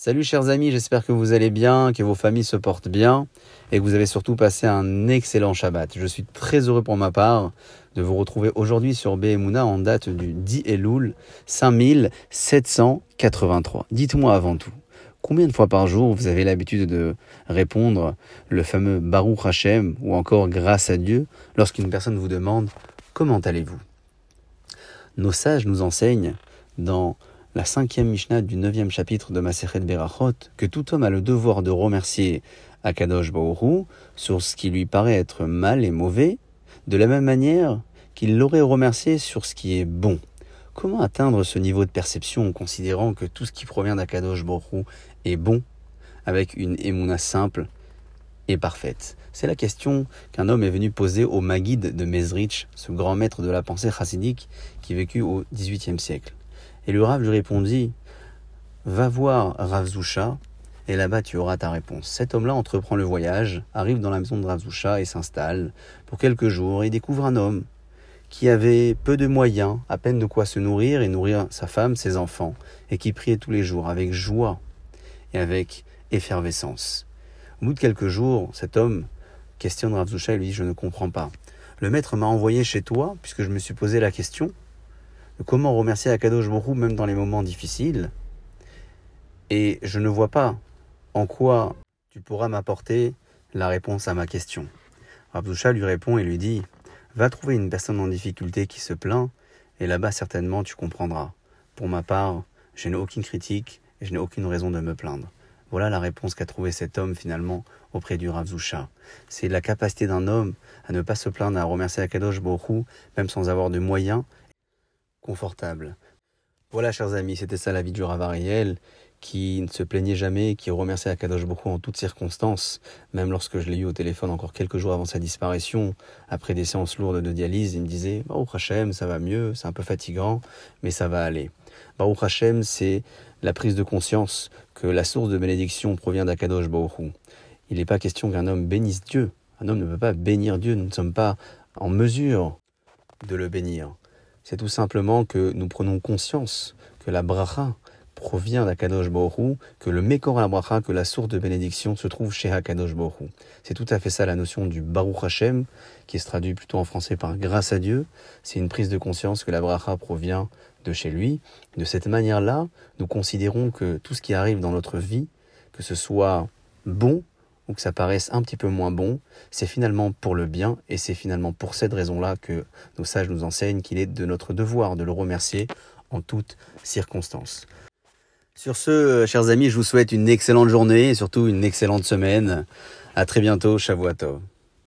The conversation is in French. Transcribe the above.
Salut chers amis, j'espère que vous allez bien, que vos familles se portent bien et que vous avez surtout passé un excellent Shabbat. Je suis très heureux pour ma part de vous retrouver aujourd'hui sur Behemuna en date du 10 Elul 5783. Dites-moi avant tout, combien de fois par jour vous avez l'habitude de répondre le fameux Baruch Hashem ou encore grâce à Dieu lorsqu'une personne vous demande comment allez-vous? Nos sages nous enseignent dans la cinquième Mishnah du neuvième chapitre de Masechet Berachot, que tout homme a le devoir de remercier Akadosh Baoru sur ce qui lui paraît être mal et mauvais, de la même manière qu'il l'aurait remercié sur ce qui est bon. Comment atteindre ce niveau de perception en considérant que tout ce qui provient d'Akadosh Baoru est bon, avec une émouna simple et parfaite? C'est la question qu'un homme est venu poser au Maguide de Mezrich, ce grand maître de la pensée chassidique qui vécut au XVIIIe siècle. Et le Rav lui répondit Va voir Rav et là-bas tu auras ta réponse. Cet homme-là entreprend le voyage, arrive dans la maison de Rav et s'installe pour quelques jours et découvre un homme qui avait peu de moyens, à peine de quoi se nourrir et nourrir sa femme, ses enfants, et qui priait tous les jours avec joie et avec effervescence. Au bout de quelques jours, cet homme questionne Rav Zusha et lui dit Je ne comprends pas. Le maître m'a envoyé chez toi, puisque je me suis posé la question, comment remercier Akadosh Borou même dans les moments difficiles. Et je ne vois pas en quoi tu pourras m'apporter la réponse à ma question. Rabdoucha lui répond et lui dit Va trouver une personne en difficulté qui se plaint, et là-bas certainement tu comprendras. Pour ma part, je n'ai aucune critique et je n'ai aucune raison de me plaindre. Voilà la réponse qu'a trouvé cet homme finalement auprès du Rav C'est la capacité d'un homme à ne pas se plaindre, à remercier Akadosh Borou, même sans avoir de moyens, Voilà, chers amis, c'était ça la vie du Ravariel, qui ne se plaignait jamais, qui remerciait Akadosh beaucoup en toutes circonstances, même lorsque je l'ai eu au téléphone encore quelques jours avant sa disparition, après des séances lourdes de dialyse, il me disait Baruch Hashem, ça va mieux, c'est un peu fatigant, mais ça va aller. Baruch Hashem, c'est la prise de conscience que la source de bénédiction provient d'Akadosh Baruch Il n'est pas question qu'un homme bénisse Dieu. Un homme ne peut pas bénir Dieu, nous ne sommes pas en mesure de le bénir c'est tout simplement que nous prenons conscience que la bracha provient d'Akadosh Borou, que le Mekor bracha, que la source de bénédiction se trouve chez Akadosh Borou. C'est tout à fait ça la notion du Baruch Hashem, qui se traduit plutôt en français par grâce à Dieu. C'est une prise de conscience que la bracha provient de chez lui. De cette manière-là, nous considérons que tout ce qui arrive dans notre vie, que ce soit bon ou que ça paraisse un petit peu moins bon, c'est finalement pour le bien et c'est finalement pour cette raison-là que nos sages nous enseignent qu'il est de notre devoir de le remercier en toutes circonstances. Sur ce, chers amis, je vous souhaite une excellente journée et surtout une excellente semaine. À très bientôt, Shavuatov.